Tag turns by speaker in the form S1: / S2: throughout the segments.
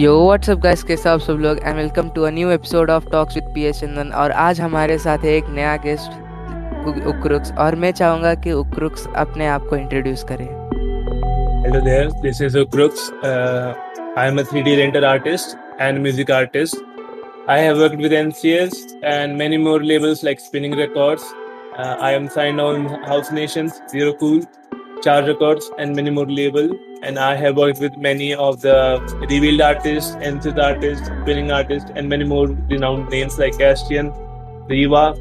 S1: यो WhatsApp guys कैसे आप सब लोग and welcome to a new episode of talks with P S Chandan और आज हमारे साथ है एक नया गेस्ट उक्रुक्स और मैं चाहूँगा कि उक्रुक्स अपने आप को इंट्रोड्यूस करें
S2: there, this is Ukrux. Uh, I am a 3D render artist and music artist. I have worked with NCS and many more labels like Spinning Records. Uh, I am signed on House Nations, Zero Cool, Charge Records, and many more labels. And I have worked with many of the revealed artists, NCS artists, spinning artists, and many more renowned names like Castian, Riva,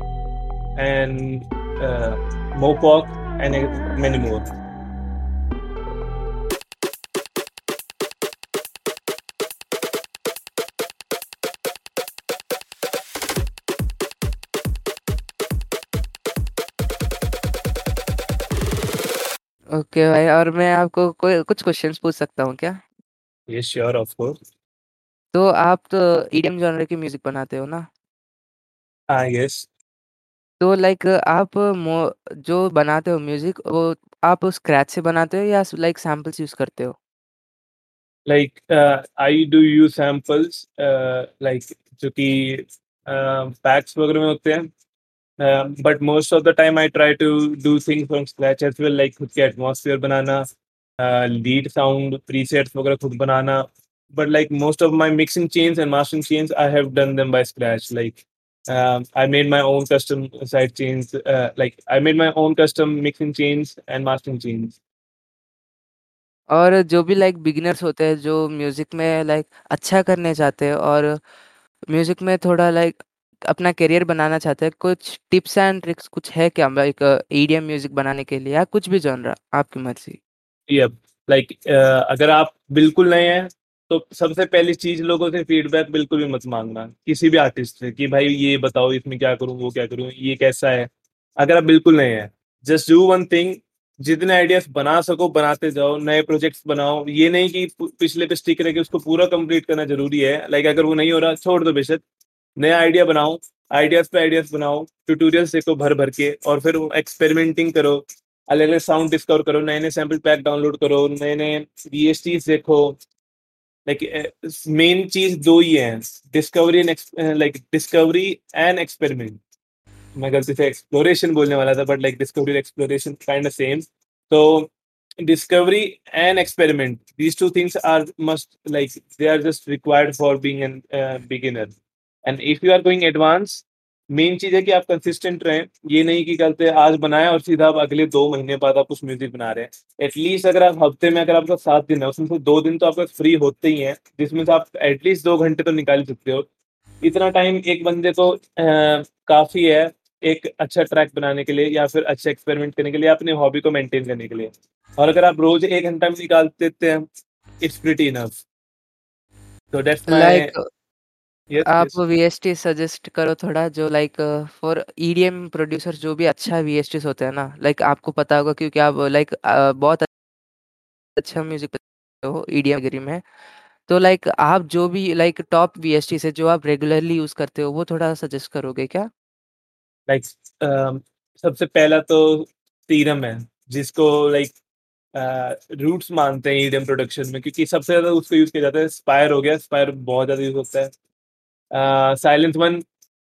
S2: and uh, Mopok, and many more.
S1: Okay भाई और मैं आपको कोई कुछ questions पूछ सकता हूँ क्या
S2: Yes, sure, of course.
S1: तो आप तो ईडीएम जॉनर की म्यूज़िक बनाते हो ना
S2: Ah, yes.
S1: तो लाइक आप मो जो बनाते हो म्यूज़िक वो आप स्क्रैच से बनाते हो या लाइक सैम्पल्स यूज़ करते हो
S2: Like uh, I do use samples, uh, like जो कि पैक्स वगैरह में होते हैं but most of the time I try to do things from scratch as well like खुद के एटमॉस्फेयर बनाना लीड साउंड प्रीसेट्स वगैरह खुद बनाना but like most of my mixing change and mastering change I have done them by scratch like made my own custom side chains, uh, like I made my own custom mixing chains and mastering chains.
S1: और जो भी like beginners होते हैं जो music में like अच्छा करने चाहते हैं और म्यूज़िक में थोड़ा लाइक अपना करियर बनाना चाहते हैं कुछ टिप्स एंड ट्रिक्स कुछ है क्या? लाइक ईडीएम म्यूज़िक बनाने के लिए या कुछ भी जॉनरा आपकी मर्ज़ी।
S2: Yep. Like uh, अगर आप बिल्कुल नए हैं तो सबसे पहली चीज़ लोगों से फीडबैक बिल्कुल भी मत मांगना। किसी भी आर्टिस्ट से कि भाई ये बताओ इसमें क्या करूँ वो क्या करूँ ये कैसा है? अगर आप बिल्कुल नए हैं जस्ट डू वन थिंग जितने आइडियाज़ बना सको बनाते जाओ नए प्रोजेक्ट्स बनाओ। ये नहीं कि पिछले पे स्टिक रह के उसको पूरा कंप्लीट करना ज़रूरी है। लाइक अगर वो नहीं हो रहा छोड़ दो बेशक। नया आइडिया बनाओ आइडियाज़ पे आइडियाज़ बनाओ ट्यूटोरियल्स देखो भर भर के और फिर एक्सपेरिमेंटिंग करो अलग अलग साउंड डिस्कवर करो नए नए सैंपल पैक डाउनलोड करो नए नए वी देखो। लाइक मेन चीज़ दो ही है discovery and like discovery and experiment मैं गलती से एक्सप्लोरेशन बोलने वाला था but like discovery exploration kind of same तो discovery and experiment these two things are must like they are just required for being an uh, and if you are going advanced main चीज़ है कि आप consistent रहें। ये नहीं कि से आज बनाया और सीधा आप अगले दो महीने बाद आप कुछ म्यूज़िक बना रहे हैं। एटलीस्ट अगर आप हफ़्ते में अगर आपका सात दिन है उसमें से दो दिन तो आपका फ्री होते ही हैं जिसमें से आप एटलीस्ट दो घंटे तो निकाल सकते हो। इतना टाइम एक बंदे को अ, काफ़ी है एक अच्छा ट्रैक बनाने के लिए या फिर अच्छा एक्सपेरिमेंट करने के लिए अपने हॉबी को मेंटेन करने के लिए। और अगर आप रोज एक घंटा भी निकाल देते हैं इट्स प्रिटी इनफ तो दैट्स
S1: लाइक
S2: यस
S1: आप
S2: यस
S1: वीएसटी सजेस्ट करो थोड़ा जो लाइक फॉर ईडीएम प्रोड्यूसर जो भी अच्छा वीएसटीज होते हैं ना लाइक आपको पता होगा क्योंकि आप लाइक बहुत अच्छा म्यूज़िक हो ईडीएम गिरी में तो लाइक आप जो भी लाइक टॉप वीएसटी से जो आप रेगुलरली यूज़ करते हो वो थोड़ा सजेस्ट करोगे क्या?
S2: लाइक like, uh, सबसे पहला तो तीरम है जिसको लाइक रूट्स मानते हैं ईडीएम प्रोडक्शन में क्योंकि सबसे ज़्यादा उसको यूज़ किया जाता है स्पायर हो गया स्पायर बहुत ज़्यादा यूज़ होता है। Silence one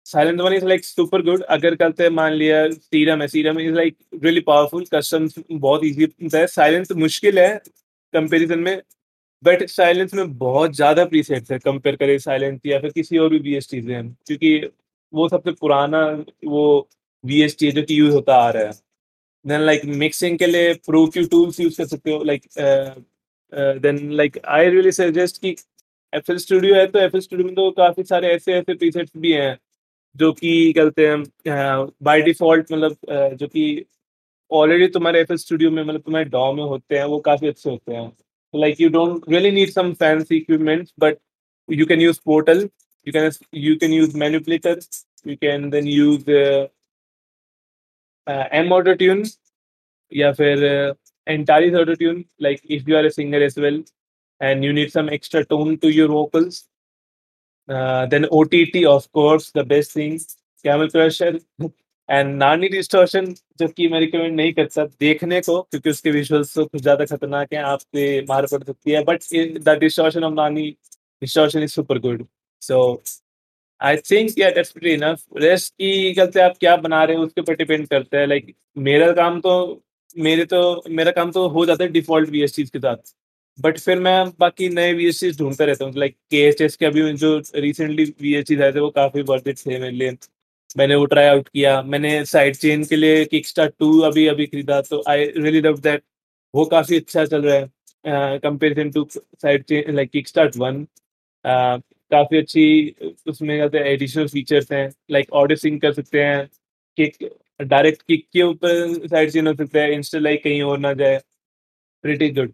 S2: silence one is like super good अगर करते हैं, मान लिया सीरम है serum is like really powerful custom बहुत होता है। साइलेंस मुश्किल है कंपैरिजन में बट साइलेंस में बहुत ज़्यादा प्रीसेट्स है कंपेयर करें साइलेंस या फिर किसी और भी वी एस टी से क्योंकि वो सबसे पुराना वो वी एस टी है जो कि यूज़ होता आ रहा है। देन लाइक मिक्सिंग के लिए प्रो क्यू टूल्स यूज़ कर सकते हो। Like then like I really suggest कि एफएल स्टूडियो है तो एफएल स्टूडियो में तो काफ़ी सारे ऐसे ऐसे प्रीसेट्स भी हैं, जो कि कहते हैं बाय डिफ़ॉल्ट मतलब जो कि ऑलरेडी तुम्हारे एफएल स्टूडियो में मतलब तुम्हारे डॉ में होते हैं, वो काफ़ी अच्छे होते हैं। Like you don't really need some fancy equipments but you can use portal you can you can use manipulator you can then use M auto tune, या फिर Antares auto tune, like, if you are a singer as well and you need some extra tone to your vocals uh, then OTT of course the best thing Camel Crusher and नानी distortion जो कि मैं recommend नहीं करता देखने को क्योंकि उसके विजुअल्स तो कुछ ज़्यादा खतरनाक है आप पे मार पड़ सकती है बट द डिस्टॉर्शन ऑफ़ नानी is super good. So I think yeah that's pretty enough. Rest की करते आप क्या बना रहे हो उसके ऊपर डिपेंड करता है लाइक मेरा काम तो मेरे तो मेरा काम तो हो जाता है डिफ़ॉल्ट वीएसटीज़ के साथ। बट फिर मैं बाकी नए वीएसटीज़ ढूंढता रहता हूँ लाइक के एच एस के अभी जो रिसेंटली वीएसटीज़ आए थे, वो काफ़ी वर्थ इट थे मेरे लिए। मैंने वो ट्राई आउट किया। मैंने साइड चेन के लिए किकस्टार्ट 2 अभी-अभी खरीदा तो आई रियली लव दैट वो काफ़ी अच्छा चल रहा है comparison to side chain like kickstart 1 one काफ़ी अच्छी, उसमें कहते हैं एडिशनल फीचर्स हैं लाइक ऑडियो सिंक कर सकते हैं। किक डायरेक्ट किक के ऊपर साइड चेन हो सकता है इंस्टा लाइक कहीं और ना जाए। Pretty good.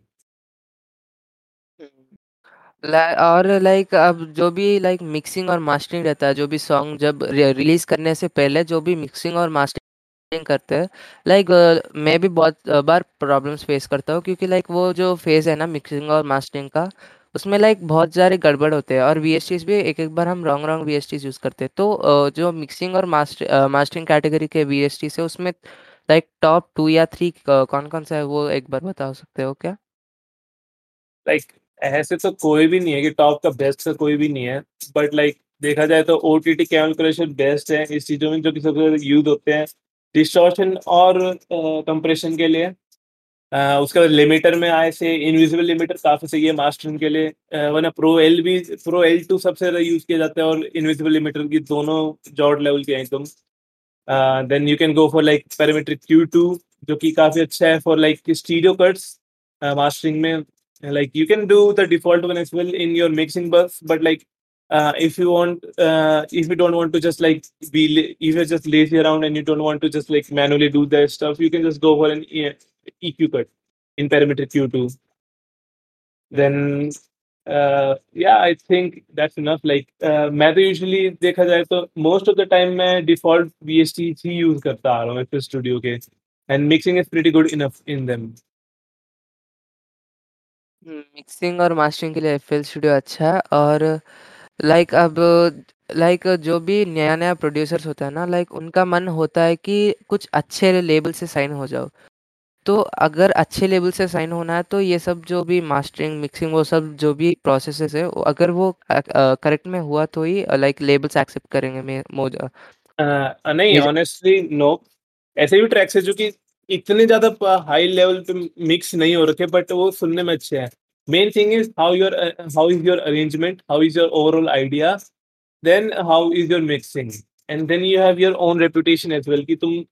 S1: ला और लाइक अब जो भी लाइक मिक्सिंग और मास्टरिंग रहता है, जो भी सॉन्ग जब रिलीज़ करने से पहले जो भी मिक्सिंग और मास्टरिंग करते हैं, लाइक मैं भी बहुत बार प्रॉब्लम्स फेस करता हूँ क्योंकि लाइक वो जो फ़ेज़ है ना मिक्सिंग और मास्टरिंग का, उसमें लाइक बहुत सारे गड़बड़ होते हैं और वीएसटीज़ भी एक-एक बार हम रॉन्ग रॉन्ग वीएसटीज़ यूज़ करते हैं। तो जो मिक्सिंग और मास्ट अ, मास्टरिंग कैटेगरी के वीएसटीज़ है उसमें लाइक टॉप टू या थ्री कौन-कौन सा है वो एक बार बता सकते हो क्या?
S2: लाइक ऐसे तो कोई भी नहीं है कि टॉप का बेस्ट का कोई भी नहीं है। बट लाइक देखा जाए तो ओटीटी कैलकुलेशन बेस्ट है इस चीज़ों में जो कि सबसे ज़्यादा यूज़ होते हैं। डिस्टॉर्शन और कंप्रेशन के लिए। उसके बाद लिमिटर में आए से इनविजिबल लिमिटर काफ़ी सही है मास्टरिंग के लिए। अ, वरना प्रो एल भी प्रो एल टू सबसे ज़्यादा यूज़ किया जाता है और इनविजिबल लिमिटर की दोनों जॉड लेवल के हैं एकदम। Then you can go for like parametric क्यू2 जो कि काफ़ी अच्छा है for like studio cuts mastering में। Like you can do the default one as well in your mixing bus, but like uh, if you want, uh, if you don't want to just like be, if you're just lazy around and you don't want to just like manually do that stuff, you can just go for an E- EQ cut in parameter Q2. Then uh, yeah, I think that's enough. Like uh, मैं तो usually देखा जाए तो most of the time मैं default VST ही use करता आ रहा हूँ FL Studio के, and mixing is pretty good enough in them.
S1: Mixing और मास्टरिंग के लिए एफएल स्टूडियो अच्छा है और लाइक अब लाइक जो भी नया-नया प्रोड्यूसर्स होता है ना लाइक उनका मन होता है कि कुछ अच्छे लेबल से साइन हो जाओ। तो अगर अच्छे लेवल से साइन होना है तो ये सब जो भी मास्टरिंग, मिक्सिंग वो सब जो भी प्रोसेसेस है वो अगर वो करेक्ट में हुआ तो ही लाइक लेबल्स एक्सेप्ट करेंगे मे मोज
S2: नहीं ऑनेस्टली नो। ऐसे भी ट्रैक्स हैं जो कि इतने ज़्यादा हाई लेवल पे मिक्स नहीं हो रखे बट वो सुनने में अच्छे हैं। Main thing is how your how is your arrangement, how is your overall idea, then how is your mixing and then you have your own reputation as well कि तुम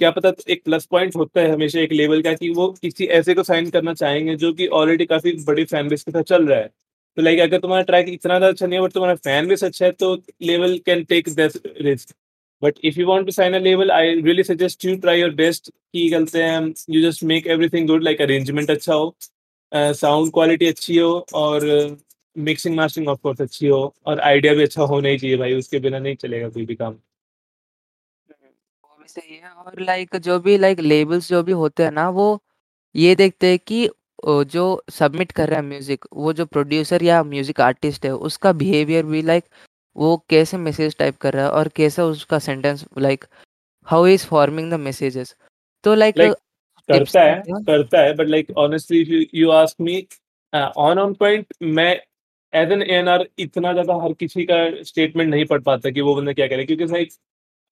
S2: क्या पता एक प्लस पॉइंट होता है हमेशा एक लेवल का कि वो किसी ऐसे को साइन करना चाहेंगे जो कि ऑलरेडी काफ़ी बड़ी फ़ैन बेस के साथ चल रहा है। तो लाइक अगर तुम्हारा ट्रैक इतना ज़्यादा अच्छा नहीं है बट तुम्हारा फ़ैन बेस अच्छा है तो level can take this risk. But if you want to sign a label, I really suggest you try your best कि कहते हैं you just make everything good like arrangement अच्छा हो, अ, साउंड क्वालिटी अच्छी हो और मिक्सिंग मास्टरिंग ऑफ़ कोर्स अच्छी हो और आइडिया भी अच्छा होना ही चाहिए भाई, उसके बिना नहीं चलेगा कोई भी काम।
S1: सही है और लाइक जो भी लाइक लेबल्स जो भी होते हैं ना वो ये देखते हैं कि अ, जो सबमिट कर रहा है म्यूज़िक वो जो प्रोड्यूसर या म्यूज़िक आर्टिस्ट है उसका बिहेवियर भी लाइक वो कैसे मैसेज टाइप कर रहा है और कैसा उसका sentence like how is forming the messages. तो लाइक
S2: लाइक
S1: टिप्स
S2: करता
S1: है
S2: करता है but like honestly if you ask me on on point मैं एज़ एन एएनआर इतना ज़्यादा हर किसी का स्टेटमेंट नहीं पढ़ पाता कि वो बंदा क्या कह रहा है क्योंकि like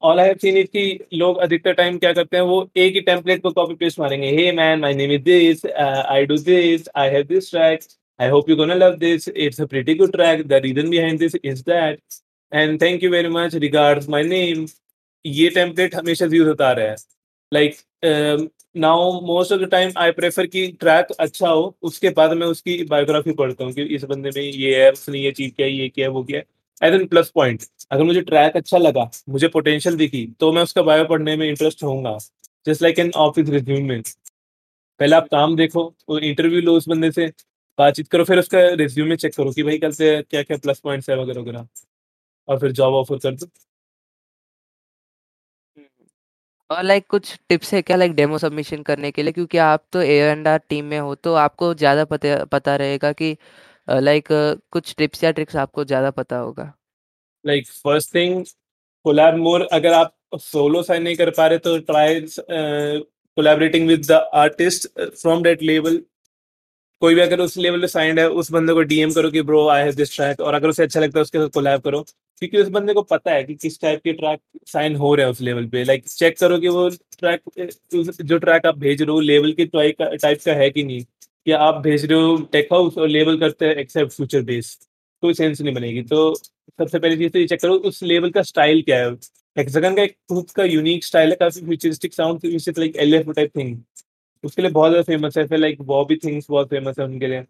S2: all I have seen is कि लोग अधिकतर टाइम क्या करते हैं, वो एक ही टेम्पलेट को कॉपी पेस्ट मारेंगे। Hey man, my name is this, I do this, I have this track, I hope you gonna love this, it's a pretty good track, the reason behind this is that, and thank you very much, regards my name. ये template हमेशा use होता रहा है। Like now most of the time I prefer कि track अच्छा हो, उसके बाद मैं उसकी बायोग्राफी पढ़ता हूँ कि इस बंदे में ये है, उसने ये चीज़ किया ये किया वो किया है। एज़ एन प्लस पॉइंट अगर मुझे ट्रैक अच्छा लगा, मुझे पोटेंशियल दिखी, तो मैं उसका बायो पढ़ने में इंटरेस्ट होऊँगा। Just like an office resume. पहले आप काम देखो, वो इंटरव्यू लो उस बंदे से, बातचीत करो, फिर उसका रिज़्यूमे चेक करो कि भाई कल से क्या-क्या प्लस पॉइंट्स है वगैरह-वगैरह और फिर जॉब ऑफ़र कर दो।
S1: और लाइक कुछ टिप्स है क्या लाइक डेमो सबमिशन करने के लिए? क्योंकि आप तो ए&आर टीम में हो तो आपको ज़्यादा पता पता रहेगा कि लाइक कुछ टिप्स या ट्रिक्स आपको ज़्यादा पता होगा।
S2: Like first thing collab more अगर आप सोलो साइन नहीं कर पा रहे तो try collaborating with the artist from that label कोई भी अगर उस लेवल पे साइंड है, उस बंदे को डीएम करो कि bro I have this track और अगर उसे अच्छा लगता है, उसके साथ कोलैब करो, क्योंकि उस बंदे को पता है कि किस टाइप के ट्रैक साइन हो रहे हैं उस लेवल पे। लाइक चेक करो कि वो ट्रैक जो ट्रैक आप भेज रहे हो लेवल के टाइप का है कि नहीं? कि आप भेज रहे हो टेक हाउस और लेवल करते हैं एक्सेप्ट फ्यूचर बेस कोई सेंस नहीं बनेगी। तो सबसे पहली चीज़ तो ये चेक करो, उस लेवल का स्टाइल क्या है? हेक्सागन का एक खुद का यूनिक स्टाइल है, काफ़ी futuristic sound like L F type thing उसके लिए बहुत ज़्यादा फ़ेमस है, फिर लाइक बॉबी थिंग्स बहुत फ़ेमस है उनके लिए।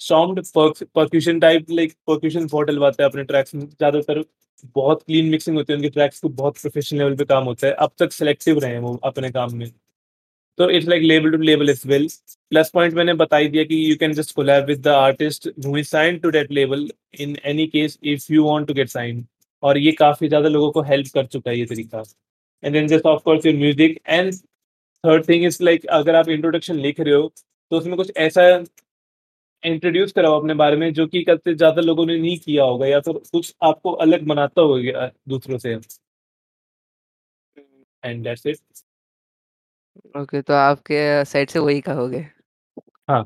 S2: Sound percussion type like percussion बहुत डलवाते हैं अपने ट्रैक्स में। ज़्यादातर बहुत क्लीन मिक्सिंग होती है, उनके ट्रैक्स को बहुत प्रोफेशनल लेवल पे काम होता है। अब तक सेलेक्टिव रहे हैं वो अपने काम में। तो it's like label to label is well plus point मैंने बताई दिया कि you can just collab with the artist who is sign to that label in any case if you want to get sign और ये काफ़ी ज़्यादा लोगों को हेल्प कर चुका है ये तरीका। And then just of course your music and third thing is like अगर आप इंट्रोडक्शन लिख रहे हो तो उसमें कुछ ऐसा इंट्रोड्यूस कराओ अपने बारे में जो कि कभी ज़्यादा लोगों ने नहीं किया होगा या फिर कुछ आपको अलग बनाता होगा दूसरों से। एंड दैट्स इट
S1: ओके तो आपके साइड से वही कहोगे?
S2: हाँ।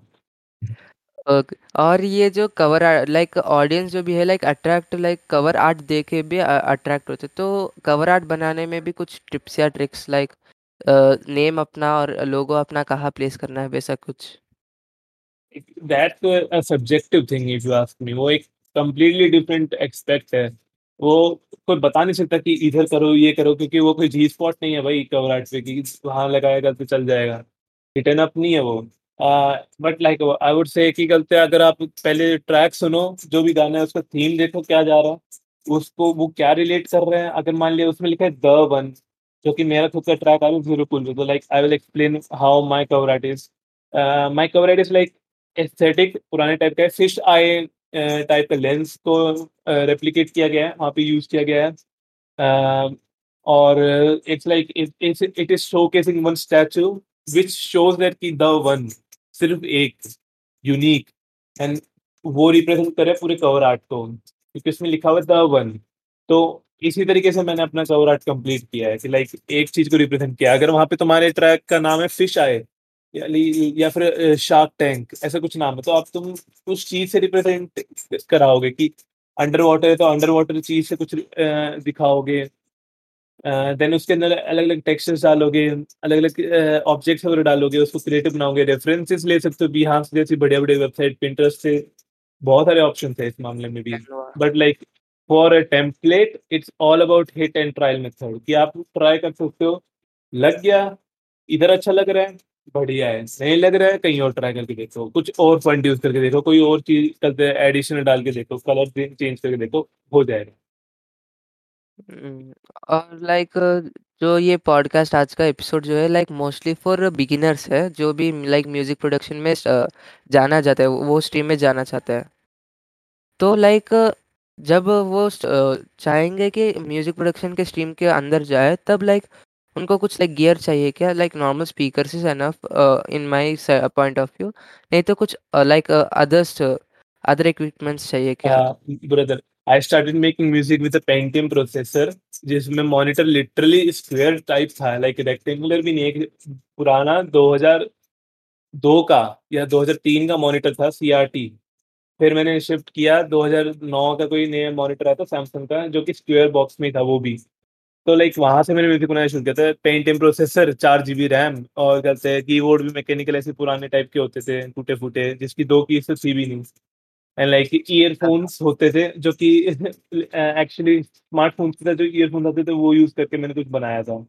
S1: ओके और ये जो कवर आर्ट लाइक ऑडियंस जो भी है like attract like cover art देखे भी अट्रैक्ट होते तो कवर आर्ट बनाने में भी कुछ टिप्स या ट्रिक्स लाइक नेम अपना और लोगो अपना कहाँ प्लेस करना है वैसा कुछ?
S2: That's a subjective thing if you ask me वो एक कंप्लीटली डिफरेंट एक्सपेक्ट है। वो कोई बता नहीं सकता कि इधर करो, ये करो, क्योंकि वो कोई जी स्पॉट नहीं है भाई कवर आर्ट पे कि वहाँ लगाएगा तो चल जाएगा। रिटर्न अप नहीं है वो। बट लाइक आई वुड से की गलती अगर आप पहले ट्रैक सुनो, जो भी गाना है उसका थीम देखो क्या जा रहा है, उसको वो क्या रिलेट कर रहे हैं। अगर मान लिया उसमें लिखा है द वन जो कि मेरा खुद का ट्रैक है ज़ीरो पुल तो like I will explain how my cover art is my cover art is like aesthetic पुराने टाइप का फ़िश आई टाइप का लेंस को रेप्लिकेट किया गया है, वहाँ पे यूज़ किया गया है। और it's like it is showcasing one statue which shows that की द वन सिर्फ़ एक यूनिक एंड वो रिप्रेजेंट करे पूरे कवर आर्ट को। क्योंकि उसमें लिखा हुआ द वन तो इसी तरीके से मैंने अपना कवर आर्ट कंप्लीट किया है कि लाइक एक चीज़ को रिप्रेजेंट किया। अगर वहाँ पे तुम्हारे ट्रैक का नाम है फ़िश आए या, या फिर शार्क टैंक ऐसा कुछ नाम है तो आप तुम उस चीज़ से रिप्रेजेंट कराओगे कि अंडर वाटर है तो अंडर वाटर चीज़ से कुछ दिखाओगे। देन उसके अंदर अलग अलग टेक्सचर्स डालोगे अलग अलग ऑब्जेक्ट्स वगैरह डालोगे उसको क्रिएटिव बनाओगे। रेफरेंसेस ले सकते हो बिहार जैसी बढ़िया बढ़िया वेबसाइट पिंटरेस्ट से बहुत सारे ऑप्शन थे इस मामले में भी। But like for a template it's all about hit and trial method कि आप ट्राई कर सकते हो लग गया इधर अच्छा लग रहा है बढ़िया है नहीं लग रहा है कहीं और ट्राई करके देखो कुछ और फंड यूज़ करके देखो कोई और चीज़ करते एडिशनल डाल के देखो कलर चेंज करके देखो हो जाएगा।
S1: हम्म, और लाइक जो ये पॉडकास्ट आज का एपिसोड जो है लाइक मोस्टली फॉर बिगिनर्स है जो भी लाइक म्यूज़िक प्रोडक्शन में जाना चाहता है वो स्ट्रीम में जाना चाहता है। तो लाइक जब वो चाहेंगे कि म्यूज़िक प्रोडक्शन के स्ट्रीम के अंदर जाए, तब लाइक उनको कुछ लाइक गियर चाहिए क्या? Like normal speakers is enough in my point of view नहीं तो कुछ लाइक अदर्स अदर इक्विपमेंट्स चाहिए क्या?
S2: Brother I started making music with a Pentium processor जिसमें मॉनिटर लिटरली स्क्वायर टाइप था. लाइक रेक्टेंगुलर भी नहीं, एक पुराना 2002 का या 2003 का मॉनिटर था सीआरटी फिर मैंने शिफ्ट किया 2009 का कोई नया मॉनिटर आया था सैमसंग का, जो कि स्क्वायर बॉक्स में था वो भी। तो लाइक वहाँ से मैंने म्यूज़िक बनाना शुरू किया था। पेंटियम प्रोसेसर चार जी बी रैम और कहते हैं कीबोर्ड भी मैकेनिकल ऐसे पुराने टाइप के होते थे टूटे फूटे जिसकी दो की से थी भी नहीं। एंड लाइक ईयरफोन्स होते थे, जो कि एक्चुअली स्मार्टफोन्स के जो ईयरफोन आते थे, वो यूज़ करके मैंने कुछ बनाया था।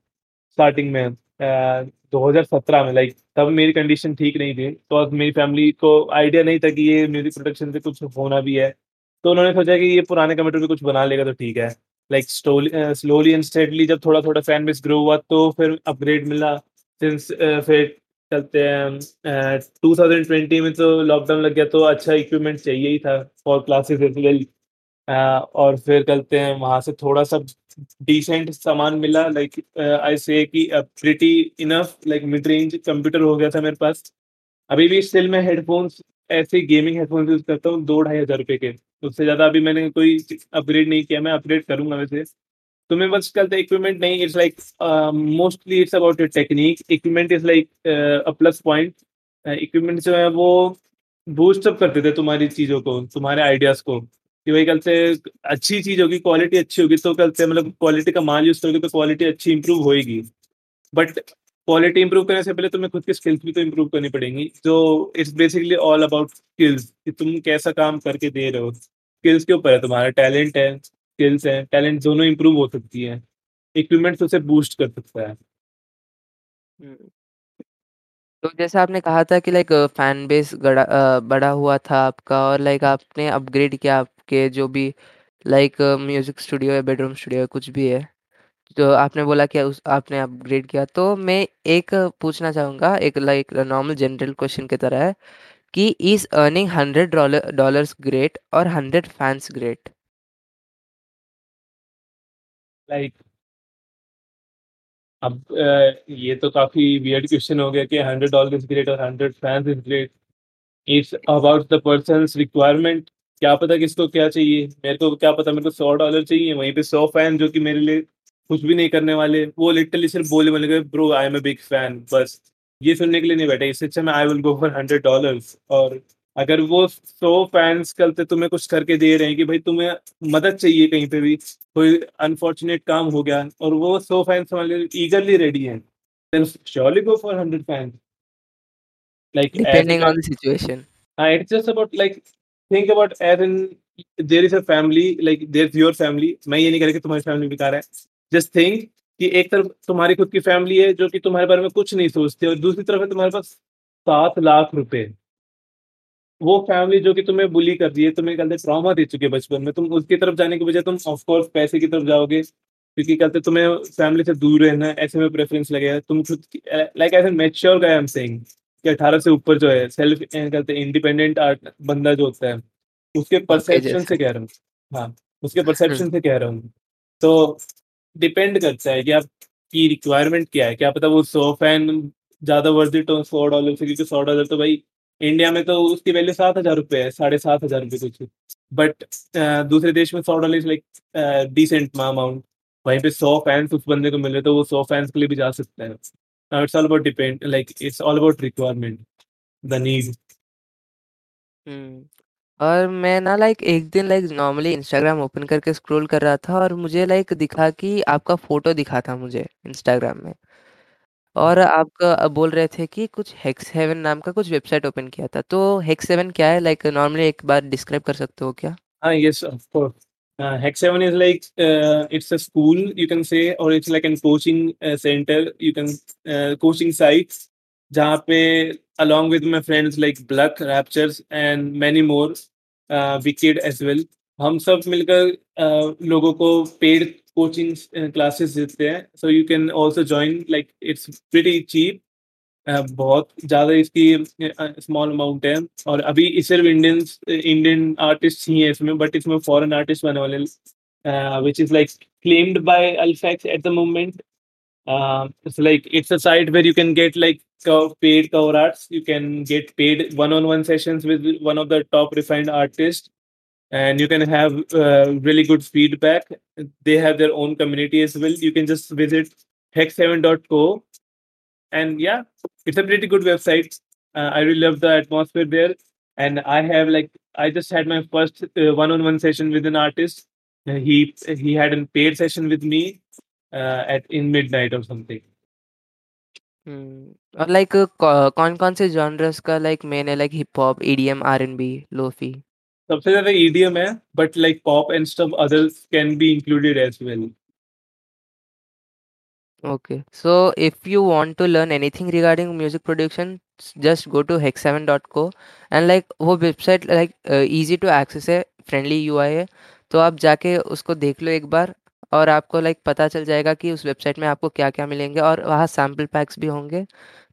S2: स्टार्टिंग में। दो हज़ार सत्रह में लाइक तब मेरी कंडीशन ठीक नहीं थी। तो अब मेरी फैमिली को आइडिया नहीं था कि ये म्यूज़िक प्रोडक्शन से कुछ होना भी है। तो उन्होंने सोचा कि ये पुराने कंप्यूटर में कुछ बना लेगा तो ठीक है। लाइक स्लोली एंड स्टेडली जब थोड़ा थोड़ा फ़ैन बेस ग्रो हुआ तो फिर अपग्रेड मिला। सिंस फिर चलते हैं टू थाउज़ेंड ट्वेंटी में तो लॉकडाउन लग गया तो अच्छा इक्विपमेंट चाहिए ही था। फॉर क्लासेस और फिर चलते हैं वहाँ से थोड़ा सा डिसेंट सामान मिला लाइक आई से कि pretty enough like mid range computer हो गया था मेरे पास। अभी भी स्टिल मैं हेडफोन्स ऐसे गेमिंग हेडफोन्स यूज़ करता हूँ दो ढाई हज़ार रुपये के। उससे ज़्यादा अभी मैंने कोई अपग्रेड नहीं किया मैं अपग्रेड करूँगा वैसे। तो मैं बस कहते इक्विपमेंट नहीं it's like mostly it's about your technique equipment is like a plus point equipment जो है वो बूस्ट अप कर देते हैं तुम्हारी चीज़ों को, तुम्हारे आइडियाज़ को, कि भाई कल से अच्छी चीज़ होगी, क्वालिटी अच्छी होगी तो कल से मतलब क्वालिटी का माल यूज़ करोगे तो क्वालिटी अच्छी इंप्रूव होएगी। बट क्वालिटी इंप्रूव करने से पहले तुम्हें खुद की स्किल्स भी तो इम्प्रूव करनी पड़ेंगी। जो it's basically all about skills कि तुम कैसा काम करके दे रहे हो। स्किल्स के ऊपर है तुम्हारा टैलेंट है, स्किल्स है, टैलेंट दोनों इम्प्रूव हो सकती है। इक्विपमेंट्स उसे बूस्ट कर सकता है।
S1: तो जैसा आपने कहा था कि लाइक फ़ैन बेस बड़ा हुआ था आपका और लाइक आपने अपग्रेड किया आपके जो भी लाइक म्यूज़िक स्टूडियो है, बेडरूम स्टूडियो है, कुछ भी है। तो आपने बोला कि उस आपने अपग्रेड किया। तो मैं एक पूछना चाहूँगा एक लाइक नॉर्मल जनरल क्वेश्चन की तरह है कि इज़ अर्निंग 100 डॉलर ग्रेट और 100 फैन्स ग्रेट?
S2: लाइक अब ये तो काफ़ी वियर्ड क्वेश्चन हो गया कि 100 डॉलर इज़ ग्रेट और 100 fans is great. It's about the persons requirement क्या पता किसको क्या चाहिए? मेरे को क्या पता मेरे को 100 डॉलर चाहिए, वहीं पे 100 फ़ैन जो कि मेरे लिए कुछ भी नहीं करने वाले, वो लिटरली सिर्फ़ बोलने वाले bro I am a big fan बस। ये सुनने के लिए नहीं बैठे, इससे अच्छा मैं I will go for 100 dollars और अगर वो 100 फैन्स कल से तुम्हें कुछ करके दे रहे हैं कि भाई तुम्हें मदद चाहिए कहीं पे भी, कोई अनफॉर्चुनेट काम हो गया और वो 100 फैन्स तुम्हारे लिए ईगरली रेडी हैं, then surely go for 100 fans.
S1: Like
S2: depending
S1: on the situation.
S2: हाँ, it's just about like think about as in there is a family like there is your family मैं ये नहीं कह रहा कि तुम्हारी फैमिली बेकार है। जस्ट थिंक कि एक तरफ़ तुम्हारी खुद की फैमिली है जो कि तुम्हारे बारे में कुछ नहीं सोचती और दूसरी तरफ़ है तुम्हारे पास सात लाख रुपए। वो फैमिली जो कि तुम्हें बुली कर रही है, तुम्हें कहते ट्रॉमा दे चुके बचपन में, तुम उसकी तरफ़ जाने के बजाय तुम ऑफ़ कोर्स पैसे की तरफ़ जाओगे, क्योंकि कहते तुम्हें फैमिली से दूर रहना ऐसे में प्रेफ़रेंस लगेगा। तुम खुद like as a mature guy am saying कि 18 से ऊपर जो है सेल्फ कहते हैं इंडिपेंडेंट आर्ट बंदा जो होता है, उसके परसेप्शन से कह रहा हूँ। हाँ, उसके परसेप्शन से कह रहा हूँ। तो डिपेंड करता है कि आपकी रिक्वायरमेंट क्या है? क्या पता वो 100 फ़ैन ज़्यादा वर्थ इट हो सौ डॉलर से क्योंकि सौ डॉलर तो भाई इंडिया में तो उसकी वैल्यू 7000 रुपए है, साढ़े सात हज़ार रुपये कुछ। बट दूसरे देश में सौ dollar is like decent amount. वहीं पे 100 फैन्स उस बंदे को मिल तो वो सौ फैंस के लिए भी जा सकता है। Now it's all about depend like it's all about requirement, the need.
S1: हुँ। और मैं ना लाइक एक दिन लाइक नॉर्मली इंस्टाग्राम ओपन करके स्क्रॉल कर रहा था और मुझे लाइक दिखा कि आपका फ़ोटो दिखा था मुझे इंस्टाग्राम में। और आप बोल रहे थे कि कुछ हेक्स हेवन नाम का कुछ वेबसाइट ओपन किया था। तो हेक्स हेवन क्या है? लाइक नॉर्मली एक बार डिस्क्राइब कर सकते हो क्या?
S2: Ah, yes, of course. Uh, Hex 7 is like uh, it's a school you can say, or it's like a coaching uh, center. You can uh, coaching sites जहाँ पे along with my friends like Black, Raptures and many more, uh, Wicked as well. हम सब मिलकर uh, लोगों को paid coaching classes देते हैं. So you can also join. Like it's pretty cheap. बहुत ज़्यादा इसकी स्मॉल अमाउंट है। और अभी सिर्फ़ इंडियन इंडियन आर्टिस्ट ही है इसमें बट इसमें फॉरन आर्टिस्ट बने वाले which is like claimed by Alfex at the moment it's like it's a site where you can get like paid cover arts you can get paid one on one session with one of the top refined artist and you can have really good feedback they have their own community as well you can just visit hex seven and yeah it's a pretty good website uh, i really love the atmosphere there and i have like i just had my first uh, one-on-one session with an artist Uh, he he had a paid session with me uh, at in midnight or something
S1: हुँ। और like कौ कौन-कौन से genres का like main है like hip hop, EDM, R N B, lofi?
S2: सबसे ज्यादा EDM है but like pop and stuff others can be included as well
S1: Okay. So if you want to learn anything regarding music production, s- just go to hex7.co and like वो website like easy to access है, friendly UI है, तो आप जाके उसको देख लो एक बार और आपको लाइक पता चल जाएगा कि उस वेबसाइट में आपको क्या-क्या मिलेंगे और वहाँ सैंपल पैक्स भी होंगे,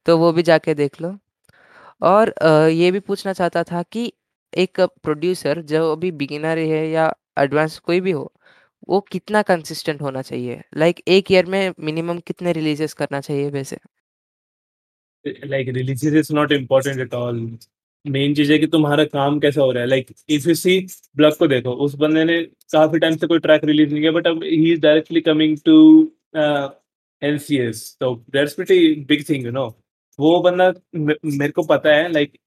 S1: तो वो भी जाके देख लो। और अ, ये भी पूछना चाहता था कि एक प्रोड्यूसर जो अभी बिगिनर है या एडवांस कोई भी हो, वो कितना कंसिस्टेंट होना चाहिए? लाइक 1 ईयर में मिनिमम कितने रिलीज़ेस करना चाहिए वैसे?
S2: Like releases is not important at all main चीज़ है कि तुम्हारा काम कैसा हो रहा है लाइक इफ़ यू सी ब्लग को देखो, उस बंदे ने काफ़ी टाइम से कोई ट्रैक रिलीज़ नहीं किया बट अब ही is directly coming to LCS तो that's pretty big thing you know वो बंदा मेरे को पता है लाइक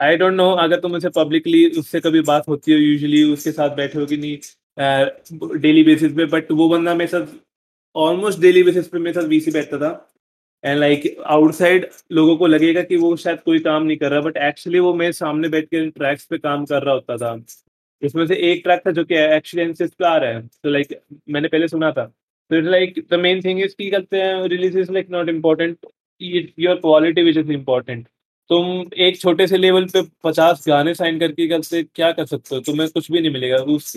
S2: आई डोंट नो अगर तुम उसे पब्लिकली उससे कभी बात होती हो यूजुअली उसके साथ बैठे हो कि नहीं डेली बेसिस पे बट वो बंदा मेरे साथ ऑलमोस्ट डेली बेसिस पे मेरे साथ वीसी बैठता था। एंड लाइक आउटसाइड लोगों को लगेगा कि वो शायद कोई काम नहीं कर रहा बट एक्चुअली वो मेरे सामने बैठ के ट्रैक्स पे काम कर रहा होता था। इसमें से एक ट्रैक था जो कि एक्चुअली पे आ रहा है। तो लाइक मैंने पहले सुना था। तो it like the main thing is की करते हैं release is like not important your quality which is important तुम एक छोटे से लेवल पे पचास गाने साइन करके करते क्या कर सकते हो? तुम्हें कुछ भी नहीं मिलेगा। उस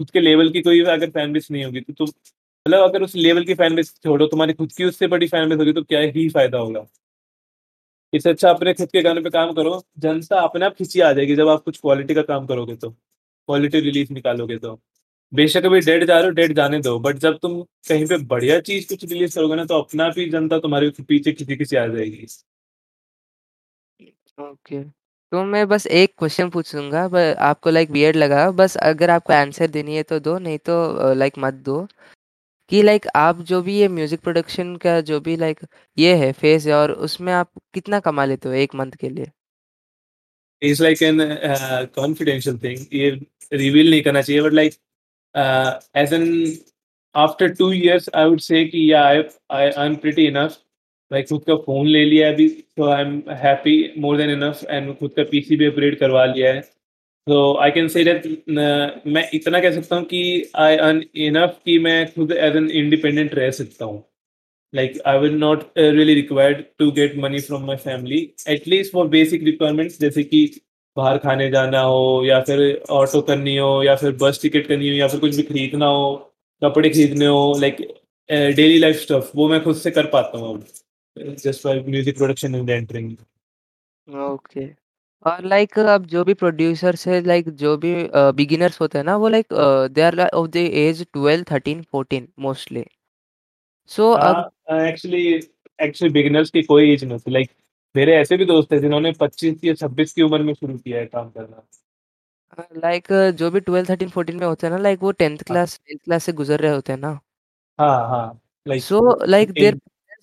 S2: खुद के लेवल की कोई अगर फ़ैन बेस नहीं होगी तो तुम मतलब अगर उस लेवल की फ़ैन बेस छोड़ो, तुम्हारी खुद की उससे बड़ी फ़ैन बेस होगी तो क्या ही फ़ायदा होगा? इससे अच्छा अपने खुद के गाने पे काम करो, जनता अपने आप खिंची आ जाएगी जब आप कुछ क्वालिटी का काम करोगे तो। क्वालिटी रिलीज़ निकालोगे तो। बेशक अभी डेड जा रहे हो डेड जाने दो बट जब तुम कहीं पे बढ़िया चीज़ कुछ रिलीज़ करोगे ना तो अपना भी जनता तुम्हारे पीछे खिंची खिंची आ जाएगी।
S1: ओके तो मैं बस एक क्वेश्चन पूछूँगा आपको लाइक वियर्ड लगा, बस अगर आपको आंसर देनी है तो दो, नहीं तो लाइक मत दो। कि लाइक आप जो भी ये म्यूज़िक प्रोडक्शन का जो भी लाइक ये है फेस है और उसमें आप कितना कमा लेते हो एक मंथ के लिए?
S2: Is like an confidential thing ये रिवील नहीं करना चाहिए but like as an after two years I would say कि या I I am pretty enough like खुद का फ़ोन ले लिया अभी तो I am happy more than enough and खुद का पीसी भी अपग्रेड करवा लिया है। तो आई कैन से दैट मैं इतना कह सकता हूँ कि आई अर्न इनफ कि मैं खुद एज एन इंडिपेंडेंट रह सकता हूँ। Like I will not really required to get money from my family at least for basic requirements जैसे कि बाहर खाने जाना हो, या फिर ऑटो करनी हो, या फिर बस टिकट करनी हो, या फिर कुछ भी खरीदना हो, कपड़े खरीदने हो लाइक डेली लाइफ स्टफ़ वो मैं खुद से कर पाता हूँ just by music production and entering
S1: okay और लाइक अब जो भी प्रोड्यूसर्स है लाइक जो भी बिगिनर्स होते हैं ना वो like they are of the age 12 13 14 mostly so अब
S2: एक्चुअली एक्चुअली बिगिनर्स की कोई एज नहीं होती. लाइक मेरे ऐसे भी दोस्त हैं जिन्होंने 25 या 26 की उम्र में शुरू किया है काम करना।
S1: लाइक जो भी 12 13 14 में होते हैं ना लाइक वो 10th
S2: हाँ।
S1: क्लास 10th क्लास से गुजर रहे होते हैं ना।
S2: हाँ हाँ।
S1: Like so like their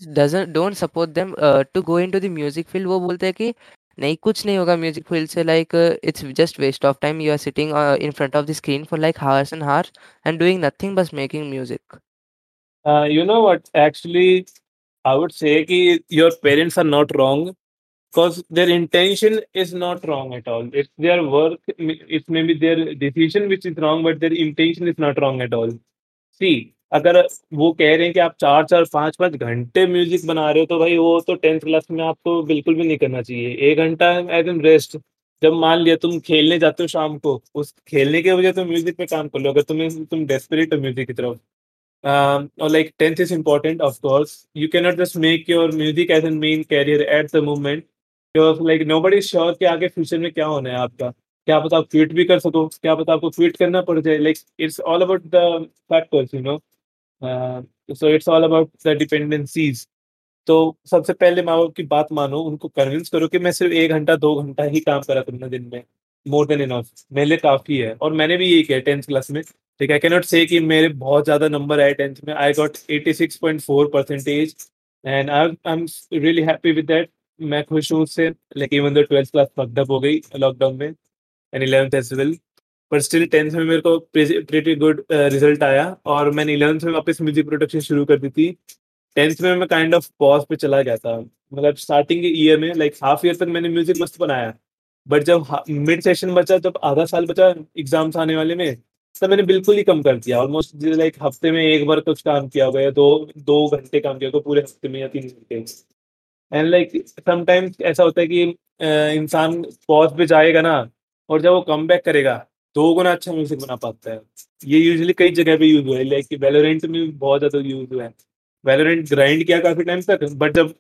S1: don't support them to go into the music field वो बोलते हैं कि, नहीं, कुछ नहीं होगा म्यूज़िक फ़ील्ड से like it's just waste of time you are sitting in front of the screen for like hours and hours and doing nothing बस making
S2: music you know what actually I would say कि your parents are not wrong because their intention is not wrong at all it's their work it's may be their decision which is wrong but their intention is not wrong at all see अगर वो कह रहे हैं कि आप चार चार पाँच पाँच घंटे म्यूज़िक बना रहे हो तो भाई वो तो टेंथ क्लास में आपको बिल्कुल भी नहीं करना चाहिए। एक घंटा एज एन रेस्ट जब मान लिया तुम खेलने जाते हो शाम को उस खेलने के वजह तुम म्यूज़िक पे काम कर लो अगर तुम्हें तुम डेस्परेट हो म्यूज़िक की तरफ़। um, or like 10th is important of course. Just make your music as a main career at the moment because like nobody is sure कि आगे फ्यूचर में क्या होना है आपका। क्या पता आप क्विट भी कर सको क्या पता आपको क्विट करना पड़ जाए। Like it's all about the factors you know so it's all about the dependencies तो सबसे पहले माँ बाप की बात मानो, उनको कन्विंस करो कि मैं सिर्फ़ एक घंटा, दो घंटा ही काम करा करूँगा दिन में मोर देन इनफ मेरे लिए काफ़ी है। और मैंने भी यही किया टेंथ क्लास में। ठीक है आई कैनॉट से कि मेरे बहुत ज़्यादा नंबर आए टेंथ में। I got 86.4 percentage and I I am really happy with that मैं खुश हूँ उससे। लाइक इवन दो ट्वेल्थ क्लास फकड हो गई लॉकडाउन में एंड इलेवंथ एज वेल पर स्टिल टेंथ में मेरे को प्रेटी गुड रिज़ल्ट आया और मैंने इलेवंथ में वापस म्यूज़िक प्रोडक्शन शुरू कर दी थी। टेंथ में मैं काइंड ऑफ़ पॉज पे चला गया था। मतलब स्टार्टिंग ईयर में लाइक हाफ़ ईयर तक मैंने म्यूज़िक मस्त बनाया। बट जब मिड सेशन बचा, जब आधा साल बचा एग्ज़ाम्स आने वाले में, तब मैंने बिल्कुल ही कम कर दिया। ऑलमोस्ट लाइक हफ़्ते में एक बार कुछ काम किया होगा या दो दो घंटे काम किया होगा, पूरे हफ़्ते में या तीन घंटे एंड लाइक समटाइम्स ऐसा होता है कि इंसान पॉज पे जाएगा ना, और जब वो कम बैक करेगा दो गुना अच्छा म्यूज़िक बना पाता है। ये यूजुअली कई जगह पे यूज़ हुआ है लाइक वेलोरेंट में बहुत ज़्यादा यूज़ हुआ है। वेलोरेंट ग्राइंड किया काफ़ी टाइम तक बट जब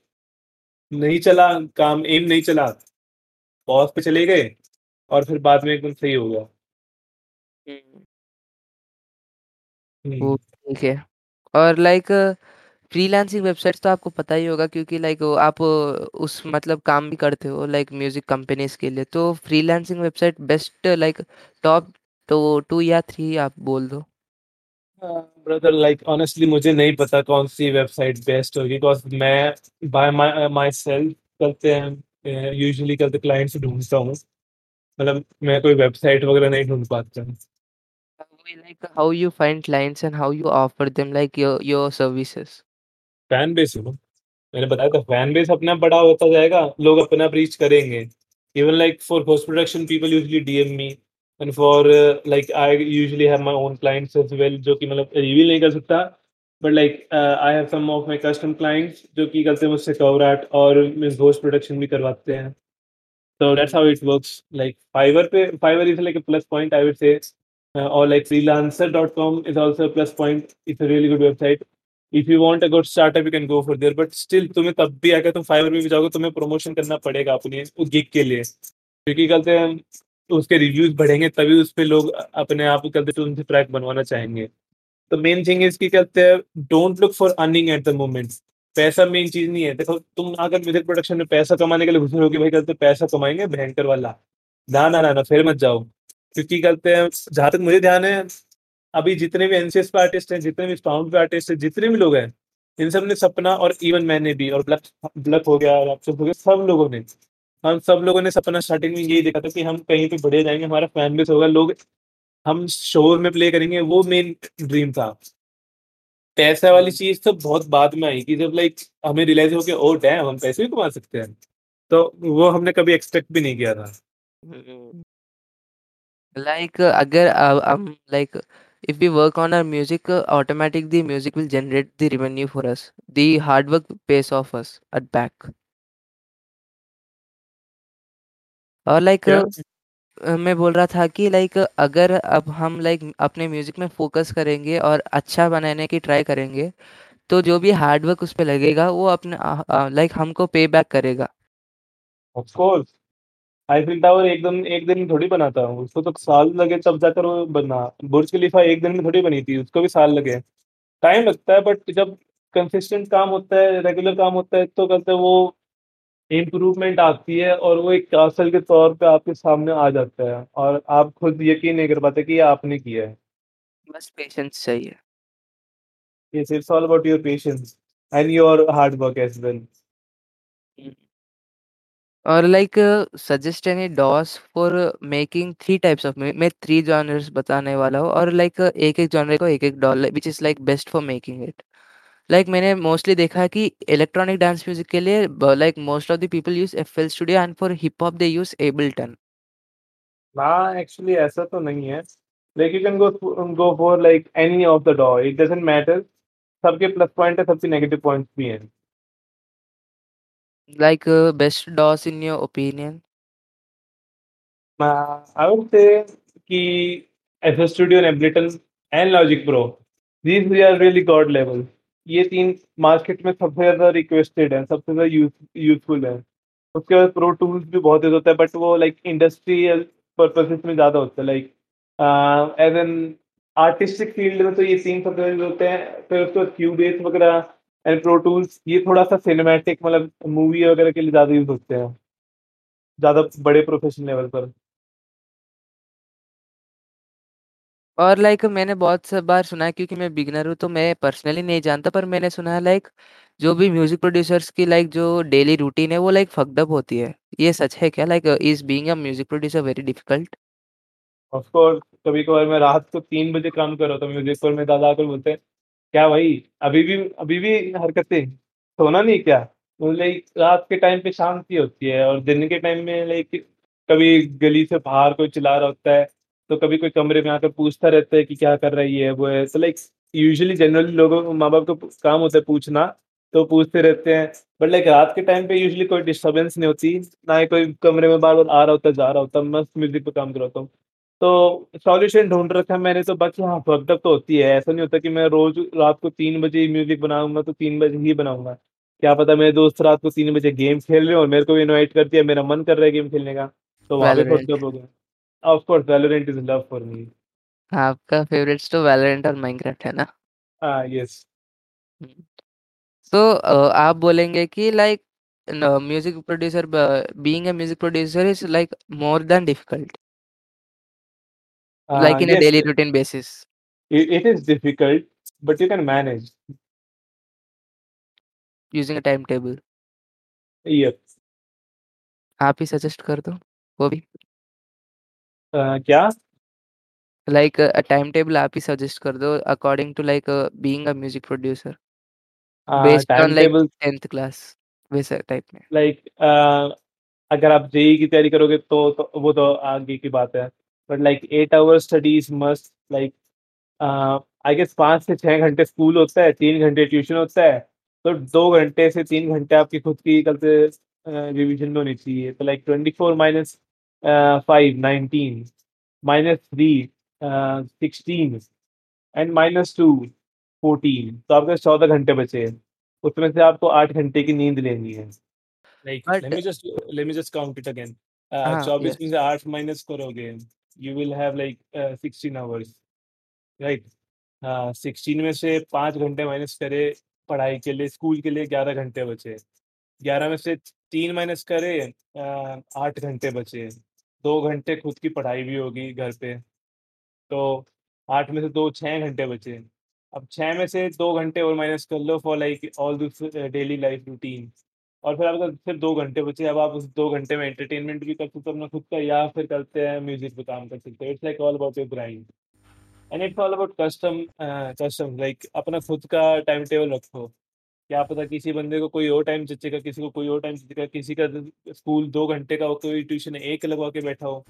S2: नहीं चला काम एम नहीं चला पॉज पे चले गए और फिर बाद में एकदम सही हो गया।
S1: ठीक है। और लाइक फ्रीलांसिंग वेबसाइट्स तो आपको पता ही होगा क्योंकि लाइक आप उस मतलब काम भी करते हो लाइक म्यूज़िक कंपनीज़ के लिए तो freelancing website best like top तो टू या थ्री आप बोल दो
S2: ब्रदर लाइक ऑनेस्टली मुझे नहीं पता कौन सी वेबसाइट बेस्ट होगी बिकॉज़ मैं बाय माई माई सेल्फ करते हैं यूजुअली हैं क्लाइंट्स ढूँढता हूँ। मतलब मैं कोई वेबसाइट वगैरह नहीं ढूँढ पाता हूँ।
S1: Like how you find clients and how you offer them like your your services.
S2: Fan base हो, मैंने बताया था फ़ैन बेस अपने बड़ा होता जाएगा, लोग अपने आप रीच करेंगे। Even like for post production people usually DM me and for like I usually have my own clients as well जो कि मतलब रिवील नहीं कर सकता। But like I have some of my custom clients जो कि करते हैं मुझसे कवर आर्ट और मीन्स पोस्ट प्रोडक्शन भी करवाते हैं। So that's how it works. Like Fiverr, pay, Fiverr is like a plus point, I would say, uh, or like freelancer.com is also a plus point. It's a really good website. If you want a good startup, you can go for there. But still, तुम्हें तब भी अगर तुम Fiverr में भी जाओगे, तुम्हें promotion करना पड़ेगा अपने उस गिग के लिए, क्योंकि कहते हैं उसके रिव्यूज़ बढ़ेंगे तभी उस पे लोग अपने आप कहते तुमसे ट्रैक बनवाना चाहेंगे। तो मेन थिंग इज़ कि कहते हैं don't look for earning at the moment पैसा मेन चीज़ नहीं है देखो तुम अगर म्यूज़िक प्रोडक्शन में पैसा कमाने के लिए घुसे हो कि भाई कहते पैसा कमाएँगे भयंकर वाला ना ना ना ना फिर मत जाओ क्योंकि कहते हैं जहाँ तक मुझे ध्यान है अभी जितने भी एनसीएस पे आर्टिस्ट हैं जितने भी साउंड पे आर्टिस्ट हैं जितने भी लोग हैं इन सबने सपना और इवन मैंने भी और ब्लक ब्लक हो गया रैप्चर हो गया सब लोगों ने हम सब लोगों ने सपना स्टार्टिंग में यही देखा था कि हम कहीं पे बढ़े जाएँगे हमारा फ़ैन बेस होगा लोग हम शोर में प्ले करेंगे वो मेन ड्रीम था पैसा वाली
S1: Mm.
S2: चीज़ तो बहुत बाद में आई कि जब लाइक हमें रियलाइज़ हो कि ओह डैम! हम पैसे भी कमा सकते हैं। तो वो हमने कभी एक्सपेक्ट भी नहीं किया था।
S1: लाइक Like uh, अगर uh, um like if we work on our music, uh, automatic the music will generate the revenue for us. The hard work pays off us at back. और like
S2: क्या?
S1: मैं बोल रहा था कि like अगर अब हम लाइक अपने म्यूज़िक में फोकस करेंगे और अच्छा बनाने की ट्राई करेंगे तो जो भी हार्ड वर्क उस पे लगेगा वो अपने लाइक हमको पे बैक करेगा
S2: ऑफ़ कोर्स आईफिल टावर एक दिन एक दिन में थोड़ी बनाता हूँ, उसको तो साल लगे तब जाकर वो बना। बुर्ज खलीफा एक दिन में थोड़ी बनी थी, उसको भी साल लगे। टाइम लगता है बट जब कंसिस्टेंट काम होता है, रेगुलर काम होता है तो कहते हैं वो इम्प्रूवमेंट आती है और वो एक कासल के तौर पे आपके सामने आ जाता है और आप खुद यकीन नहीं कर पाते कि ये आपने किया है।
S1: बस पेशेंस चाहिए
S2: all about your patience and your hard work as well.
S1: Hmm. और like suggest any DAWs for making three types of मैं थ्री जॉनर्स बताने वाला हूँ और लाइक एक एक जॉनर को एक एक DAW which is like best for making it like मैंने मोस्टली देखा है कि इलेक्ट्रॉनिक डांस म्यूज़िक के लिए like most of the people use FL studio and for hip hop they use Ableton
S2: हाँ, एक्चुअली ऐसा तो नहीं है। Like you can go go for like any of the डॉ इट डज़न्ट मैटर सबके plus point है, सबके negative points भी हैं।
S1: Like best DAWs in your opinion
S2: Uh, I would say कि FL Studio and Ableton and Logic Pro, these three are really god level. ये 3 market में सबसे ज़्यादा रिक्वेस्टेड हैं, सबसे ज़्यादा यूज़ यूज़फुल हैं। उसके बाद प्रो टूल्स भी बहुत होता है बट वो लाइक इंडस्ट्रियल पर्पसेस में ज़्यादा होता है like as an artistic field में तो ये 3 सबसे होते हैं। फिर उसके बाद क्यूबेस वगैरह एंड प्रो टूल्स ये थोड़ा-सा सिनेमैटिक मतलब मूवी वगैरह के लिए ज़्यादा यूज़ होते हैं, ज़्यादा बड़े प्रोफेशनल लेवल पर।
S1: और लाइक मैंने बहुत स बार सुना है क्योंकि मैं बिगिनर हूँ, तो मैं पर्सनली नहीं जानता पर मैंने सुना है लाइक जो भी म्यूज़िक प्रोड्यूसर्स की लाइक जो डेली रूटीन है वो लाइक फक्ड अप होती है। ये सच है क्या? Like is being a music producer very difficult?
S2: Of course कभी-कभार मैं रात को तीन बजे काम कर रहा था म्यूज़िक पर मेरे दादा आकर बोलते हैं, "क्या भाई अभी भी अभी भी हरकतें? सोना नहीं क्या?" लाइक रात के टाइम पे शांति होती है और दिन के टाइम में लाइक कभी गली से बाहर कोई चिल्ला रहा होता है, तो कभी कोई कमरे में आकर पूछता रहता है कि क्या कर रही है वो है। तो लाइक यूजुअली जनरली लोगों को माँ-बाप को काम होता है पूछना, तो पूछते रहते हैं। बट लाइक रात के टाइम पे यूजली कोई डिस्टर्बेंस नहीं होती, ना ही कोई कमरे में बार-बार आ रहा होता जा रहा होता मस्त म्यूज़िक पे काम कर रहा होता हूँ। तो सॉल्यूशन ढूँढ रखा है मैंने तो बाकी हाँ, फकड़ तो होती है। ऐसा नहीं होता कि मैं रोज़ रात को 3 बजे ही म्यूज़िक बनाऊँगा तो 3 बजे ही बनाऊँगा। क्या पता मेरे दोस्त रात को 3 बजे गेम खेल रहे हो और मेरे को भी इनवाइट कर दिया, मेरा मन कर रहा है गेम खेलने का, तो वहाँ पे
S1: वैलोरेंट।
S2: हो गया। Of course Valorant is love for me.
S1: आपका फेवरेट्स तो वैलोरेंट और माइनक्राफ्ट है ना?
S2: हाँ, येस।
S1: हुँ। तो आप बोलेंगे कि like music producer being a music producer is like more than
S2: difficult
S1: like in a
S2: yes,
S1: daily routine basis
S2: i it is difficult but you can manage.
S1: Using a time table?
S2: Yes.
S1: आप ही suggest कर दो, वो भी।
S2: अ, क्या?
S1: Like अ, time table आप ही suggest कर दो according to like being a music
S2: producer.
S1: Based on
S2: time
S1: like
S2: table
S1: 10th class वैसे टाइप में।
S2: लाइक अ, अगर आप जेईई की तैयारी करोगे तो तो वो तो आगे की बात है। But like 8 hours study is must like I guess 5 से 6 घंटे स्कूल होता है, तीन घंटे ट्यूशन होता है, तो दो घंटे से तीन घंटे आपकी खुद की कल से रिविज़न में होनी चाहिए। तो like 24 minus uh, 5 19 minus 3 uh, 16 and minus 2 14 तो आपके चौदह घंटे बचे हैं। उसमें से आपको आठ घंटे की नींद लेनी है। Like let me just let me just count it
S1: again
S2: 24 में। से 8 माइनस करोगे, you will have like 16 hours, right? 16 में से पाँच घंटे माइनस करे पढ़ाई के लिए, स्कूल के लिए 11 घंटे बचे। 11 में से तीन माइनस करे 8 घंटे बचे। दो घंटे खुद की पढ़ाई भी होगी घर पे, तो आठ में से 2 6 घंटे बचे। अब 6 में से दो घंटे और माइनस कर लो for like all this daily life routine और फिर आपके सिर्फ़ 2 घंटे बचे। अब आप उस 2 घंटे में एंटरटेनमेंट भी कर सकते हो अपना खुद का या फिर करते हैं म्यूज़िक पे काम कर सकते हो। It's like all about your grind and it's all about custom custom like अपना खुद का टाइम टेबल रखो। क्या पता किसी बंदे को कोई और टाइम जचेगा, किसी को कोई और टाइम जचेगा, किसी का स्कूल दो घंटे का हो, कोई ट्यूशन एक लगवा के बैठा हो।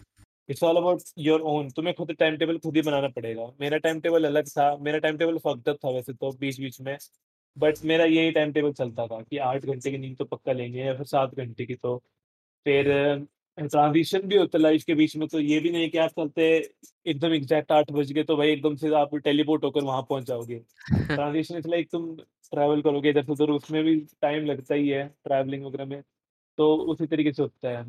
S2: It's all about your own तुम्हें खुद टाइम टेबल खुद ही बनाना पड़ेगा। मेरा टाइम टेबल अलग था, मेरा टाइम टेबल अप था वैसे तो बीच-बीच में, बट मेरा यही टाइम टेबल चलता था कि आठ घंटे की नींद तो पक्का लेंगे या फिर 7 घंटे की तो फिर ट्रांज़िशन भी होता है लाइफ़ के बीच में, तो ये भी नहीं कि आप चलते एकदम एग्ज़ैक्ट 8 बज गए तो भाई एकदम से आप टेलीपोर्ट होकर वहाँ पहुँच जाओगे। ट्रांज़िशन इज़ लाइक तुम ट्रैवल करोगे इधर से उधर उसमें भी टाइम लगता ही है ट्रैवलिंग वगैरह में, तो उसी तरीके से होता है।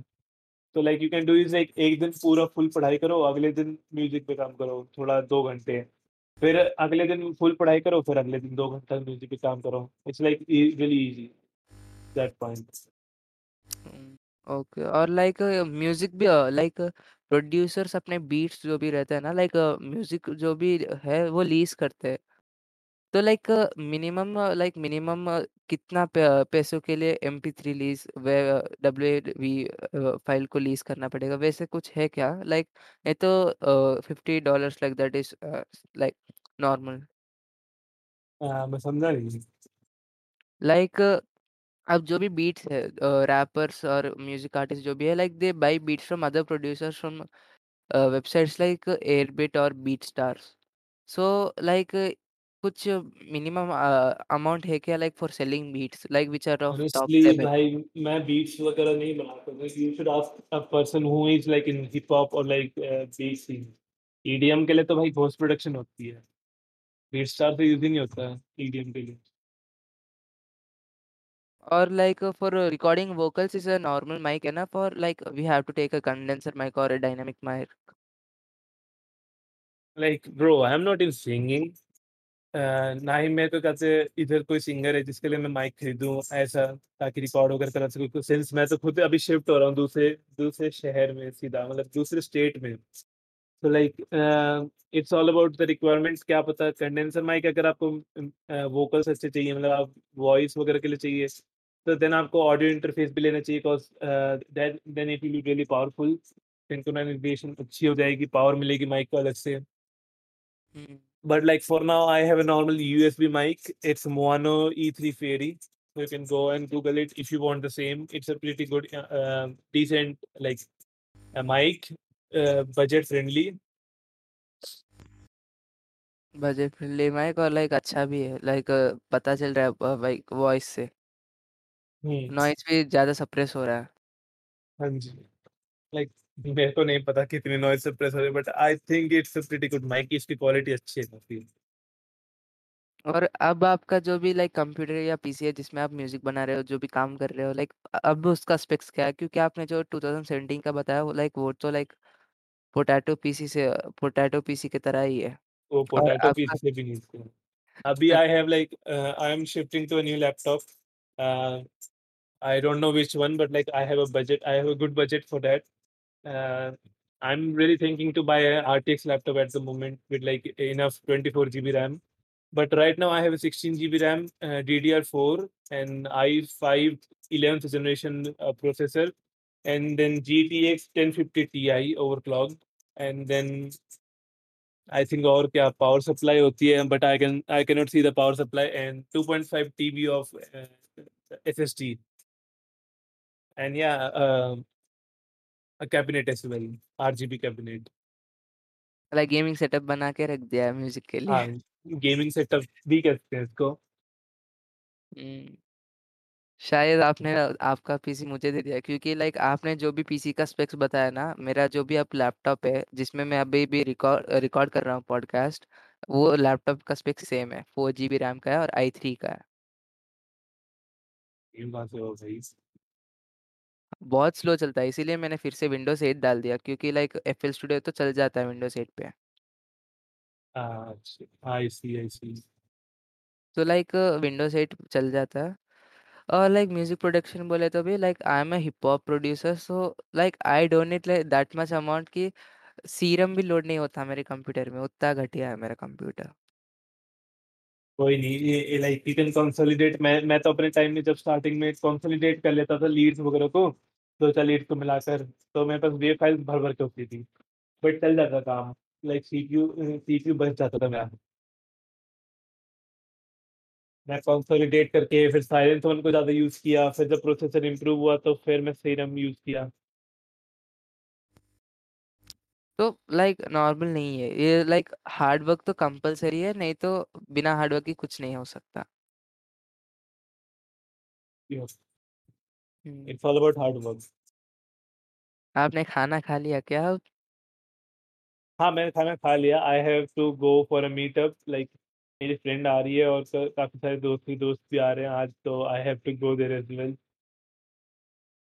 S2: तो like you can do is like एक दिन पूरा फुल पढ़ाई करो, अगले दिन म्यूज़िक पे काम करो, थोड़ा दो घंटे। फिर अगले दिन फुल पढ़ाई करो, फिर अगले दिन दो घंटा म्यूज़िक पे काम करो। It's like really easy that
S1: point. Okay और लाइक म्यूज़िक भी लाइक प्रोड्यूसर्स अपने बीट्स जो भी रहते हैं ना लाइक म्यूज़िक जो भी है वो लीज़ करते हैं। तो लाइक मिनिमम लाइक मिनिमम कितना प पैसों के लिए एमपी3 लीज़ व डब्ल्यूएवी अ, फ़ाइल को लीज़ करना पड़ेगा, वैसे कुछ है क्या? लाइक ये तो uh, $50 like that is like
S2: normal. मैं समझा नहीं।
S1: लाइक अब जो भी बीट्स है रैपर्स और म्यूज़िक आर्टिस्ट जो भी है like they buy beats from other producers from websites like Airbit और बीटस्टार्स। सो लाइक कुछ मिनिमम अमाउंट है क्या like for selling beats like which are of top
S2: honestly
S1: level?
S2: भाई मैं बीट्स वगैरह नहीं बनाता हूँ। You should ask a person who is like in hip hop और लाइक बीट सीन। ईडीएम के लिए तो भाई पोस्ट प्रोडक्शन होती है। बीटस्टार तो यूज़ ही नहीं होता है ईडीएम के लिए।
S1: Like uh, for uh, recording vocals is a normal mic enough or like we have to take a condenser mic or a dynamic mic?
S2: Like bro I am not in singing ना ही मेरे को कैसे इधर कोई singer है जिसके लिए मैं माइक खरीदूँ ऐसा ताकि रिकॉर्ड वगैरह करा सकूँ। तो सिंस मैं तो खुद अभी शिफ्ट हो रहा हूँ दूसरे दूसरे शहर में सीधा मतलब दूसरे स्टेट में। तो like it's all about the requirements क्या पता कंडेंसर माइक अगर आपको वोकल्स अच्छे चाहिए मतलब आप वॉइस वगैरह के लिए चाहिए, तो देन आपको ऑडियो इंटरफेस भी लेना चाहिए because then it will be really powerful. Synchronization अच्छी हो जाएगी, पावर मिलेगी माइक को अलग से।
S1: Hmm.
S2: But like for now, I have a normal USB mic. It's Moano E3 Fairy. So you can go and Google it if you want the same. It's a pretty good, uh, uh, decent like a mic, uh, budget friendly.
S1: Budget friendly mic और like अच्छा भी है like पता चल रहा है like voice से
S2: Hmm.
S1: Noise भी ज़्यादा सप्रेस हो रहा है
S2: हाँ जी। Like मेरे को नहीं पता कितनी नॉइज़ सप्रेसर है but I think it's a pretty good mic इसकी क्वालिटी अच्छी है काफ़ी।
S1: और अब आपका जो भी लाइक कंप्यूटर या पीसी है जिसमें आप म्यूज़िक बना रहे हो जो भी काम कर रहे हो लाइक अब उसका स्पेक्स क्या है क्योंकि आपने जो 2017 का बताया वो लाइक वो तो लाइक पोटैटो पीसी से पोटैटो पीसी की तरह ही है
S2: वो पोटैटो पीस से भी नहीं अभी I have like I am shifting to a new laptop. Uh, I don't know which one, but like I have a budget. I have a good budget for that. Uh, I'm really thinking to buy a RTX laptop at the moment with like enough 24 GB RAM. But right now I have a 16 GB RAM, uh, DDR4, and i5 11th generation uh, processor, and then GTX 1050 Ti overclocked, and then I think or kya power supply hoti hai, but I can I cannot see the power supply and 2.5 TB of uh, SSD. And yeah, uh, a cabinet as well RGB cabinet
S1: like gaming setup बना के रख दिया है music के लिए।
S2: हाँ gaming setup भी कहते हैं इसको।
S1: हम्म, शायद आपने आपका पीसी मुझे दे दिया क्योंकि लाइक आपने जो भी पीसी का स्पेक्स बताया ना मेरा जो भी अब लैपटॉप है जिसमें मैं अभी भी रिकॉर्ड रिकॉर्ड कर रहा हूँ पॉडकास्ट वो लैपटॉप का स्पेक्स सेम है फोर जी बी रैम का है और आई थ्री का है
S2: भाई।
S1: बहुत स्लो चलता है इसीलिए मैंने फिर से विंडोज़ एट डाल दिया क्योंकि लाइक एफ़ एल स्टूडियो तो चल जाता है विंडोज़ एट पे।
S2: आई सी आई सी
S1: तो लाइक विंडोज़ एट चल जाता है। और लाइक म्यूज़िक प्रोडक्शन बोले तो भी like I am a hip hop producer so like I don't need like that much amount की सीरम भी लोड नहीं होता मेरे कंप्यूटर में उतना घटिया है मेरा कंप्यूटर।
S2: कोई नहीं ये, ये लाइक यू कैन कंसोलिडेट मैं मैं तो अपने टाइम में जब स्टार्टिंग में कंसोलिडेट कर लेता था लीड्स वगैरह को दो चार लीड्स को मिलाकर तो मेरे पास वेव फाइल्स भर भर के होती थी। बट चल जाता काम। लाइक सीपीयू सीपीयू बच जाता था मेरा। मैं कंसोलिडेट करके फिर साइलेंस वन को ज़्यादा यूज़ किया फिर जब प्रोसेसर इंप्रूव हुआ तो फिर मैं सीरम यूज़ किया।
S1: तो लाइक नॉर्मल नहीं है। ये लाइक हार्ड वर्क तो कंपलसरी है नहीं तो बिना हार्ड वर्क के कुछ नहीं हो सकता।
S2: It's all about hard work
S1: आपने खाना खा लिया क्या अब?
S2: हाँ मैंने खाना खा लिया। I have to go for a meetup like मेरी फ्रेंड आ रही है और क- काफ़ी सारे दोस्त भी दोस्त भी आ रहे हैं आज तो I have to go there as well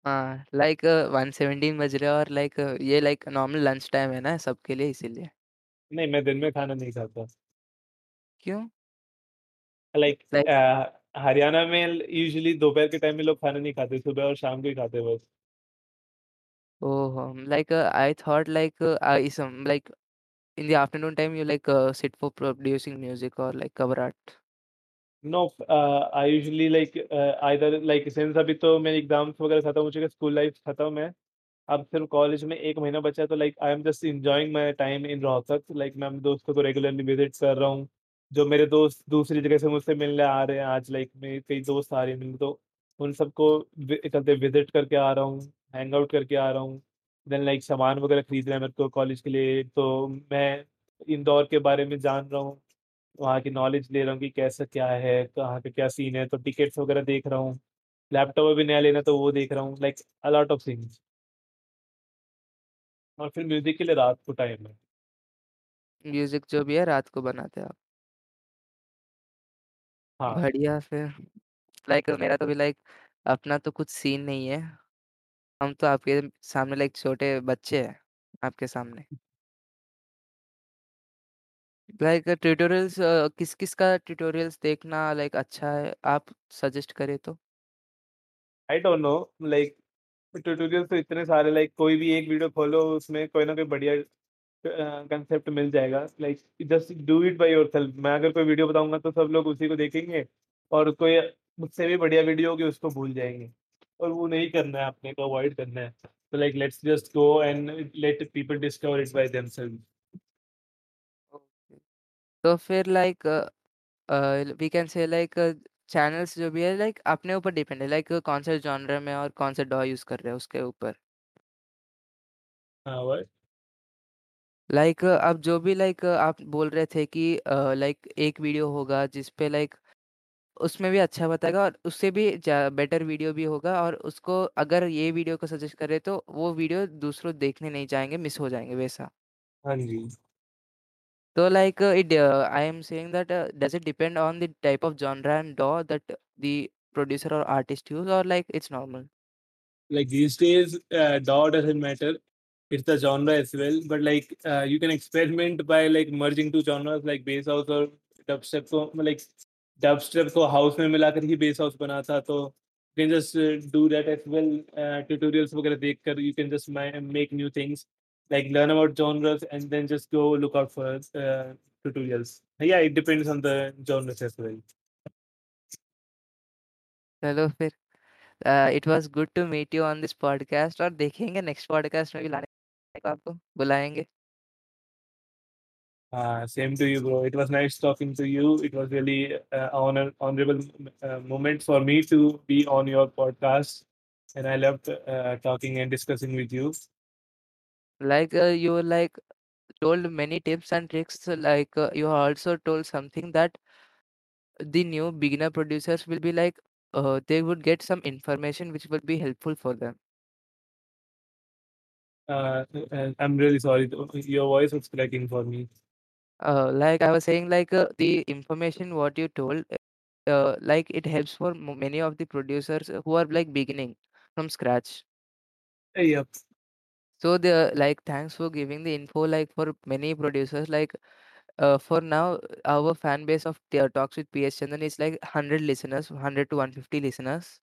S1: हाँ लाइक वन सेवनटीन बज रहे हैं और लाइक ये लाइक नॉर्मल लंच टाइम है ना सबके लिए इसीलिए।
S2: नहीं मैं दिन में खाना नहीं खाता।
S1: क्यों?
S2: लाइक
S1: लाइक
S2: हरियाणा में यूजुअली दोपहर के टाइम में लोग खाना नहीं खाते सुबह और शाम को ही खाते हैं बस।
S1: ओह like I thought like is like in the afternoon time you like uh, sit for producing music or like cover art?
S2: No I usually like either like since अभी तो मेरे एग्ज़ाम्स वगैरह खत्म हो चुके स्कूल लाइफ खत्म है अब सिर्फ़ कॉलेज में एक महीना बचा है तो like I am just enjoying my time in Rohtak like मैं अपने दोस्तों को रेगुलरली विज़िट कर रहा हूँ। जो मेरे दोस्त दूसरी जगह से मुझसे मिलने आ रहे हैं आज लाइक मेरे कई दोस्त आ रहे हैं मिलने तो उन सबको वि- कहते विज़िट करके आ रहा हूँ हैंग आउट करके आ रहा हूँ। देन लाइक सामान वगैरह खरीद रहे हैं मेरे को कॉलेज के लिए तो मैं इंदौर के बारे में जान रहा हूँ। वहाँ की नॉलेज ले रहा हूँ कि कैसा क्या है, कहाँ पे क्या सीन है तो टिकट्स वगैरह देख रहा हूँ। लैपटॉप अभी नया लेना तो वो देख रहा हूँ लाइक अलॉट ऑफ़ थिंग्स और फिर म्यूज़िक के लिए रात को टाइम है।
S1: म्यूज़िक जो भी है, रात को बनाते हैं आप।
S2: हाँ।
S1: बढ़िया फिर। लाइक मेरा तो भी लाइक अपना तो कुछ सीन नहीं है। हम तो आपके सामने लाइक छोटे बच्चे हैं आपके सामने। लाइक ट्यूटोरियल्स किस किस का ट्यूटोरियल्स देखना लाइक अच्छा है आप सजेस्ट करें तो।
S2: I don't know like tutorial तो इतने सारे लाइक कोई भी एक वीडियो खोलो उसमें कोई ना कोई बढ़िया कंसेप्ट मिल जाएगा। Like just do it by yourself मैं अगर कोई वीडियो बताऊँगा तो सब लोग उसी को देखेंगे और कोई मुझसे भी बढ़िया वीडियो होगी उसको भूल जाएँगे। और वो नहीं करना है अपने को अवॉइड करना है। तो like let's just go and let people discover it by
S1: themselves तो फिर like we can say like channels जो भी है लाइक अपने ऊपर डिपेंड है। लाइक कौन से जॉनर में और कौन से डॉ यूज़ कर रहे हैं उसके ऊपर?
S2: हाँ what?
S1: लाइक अब जो भी लाइक आप बोल रहे थे कि लाइक एक वीडियो होगा जिस पे लाइक उसमें भी अच्छा बताएगा और उससे भी बेटर वीडियो भी होगा और उसको अगर ये वीडियो को सजेस्ट करे तो वो वीडियो दूसरों देखने नहीं जाएँगे मिस हो जाएँगे वैसा।
S2: हाँ जी।
S1: तो like it I am saying that does it depend on the type of genre and do that the producer और आर्टिस्ट यूज़ और like it's normal
S2: like these days uh, DAW doesn't matter. it's the genre as well but like uh, you can experiment by like merging two genres like bass house और dubstep को like dubstep को house में मिलाकर ही bass house बना था तो you can just uh, do that as well uh, tutorials वगैरह देखकर you can just ma- make new things like learn about genres and then just go look out for uh, tutorials yeah it depends on the genres as well
S1: चलो फिर it was good to meet you on this podcast और देखेंगे next podcast में भी लाने को आपको बुलाएंगे
S2: Uh, same to you, bro. It was nice talking to you. It was really uh, honor honorable uh, moment for me to be on your podcast, and I loved uh, talking and discussing with you.
S1: like uh, you like told many tips and tricks like uh, you also told something that the new beginner producers will be like uh, they would get some information which will be helpful for them
S2: Uh, and I'm really sorry. Your voice was cracking for me.
S1: uh, like i was saying like uh, the information what you told uh, like it helps for m- many of the producers who are like beginning from scratch
S2: Yep.
S1: so the like thanks for giving the info like for many producers like uh, for now our fan base of talks with ps chandan is like 100 listeners 100 to 150 listeners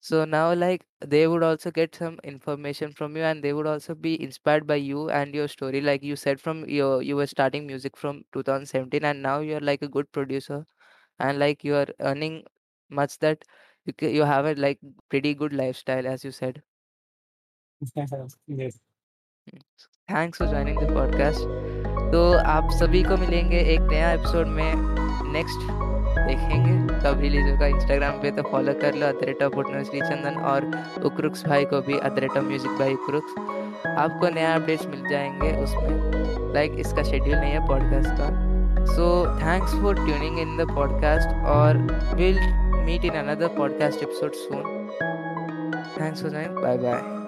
S1: So now, like, they would also get some information from you, and they would also be inspired by you and your story. Like you said, from your you were starting music from 2017, and now you're like a good producer, and like you are earning much that you ca- you have a like pretty good lifestyle, as you said.
S2: yes.
S1: Mm. Thanks for joining the podcast. तो आप सभी को मिलेंगे एक नया episode में next देखेंगे कब रिलीज़ होगा। इंस्टाग्राम पे तो फॉलो कर लो अदरेट ऑफ़ श्री चंदन और उक्रुक्स भाई को भी अदरेट ऑफ़ म्यूज़िक बाई उक्रुक्स आपको नया अपडेट्स मिल जाएँगे उसमें। लाइक इसका शेड्यूल नहीं है पॉडकास्ट का। So thanks for tuning in the podcast और will meet in another podcast episode soon thanks for join bye bye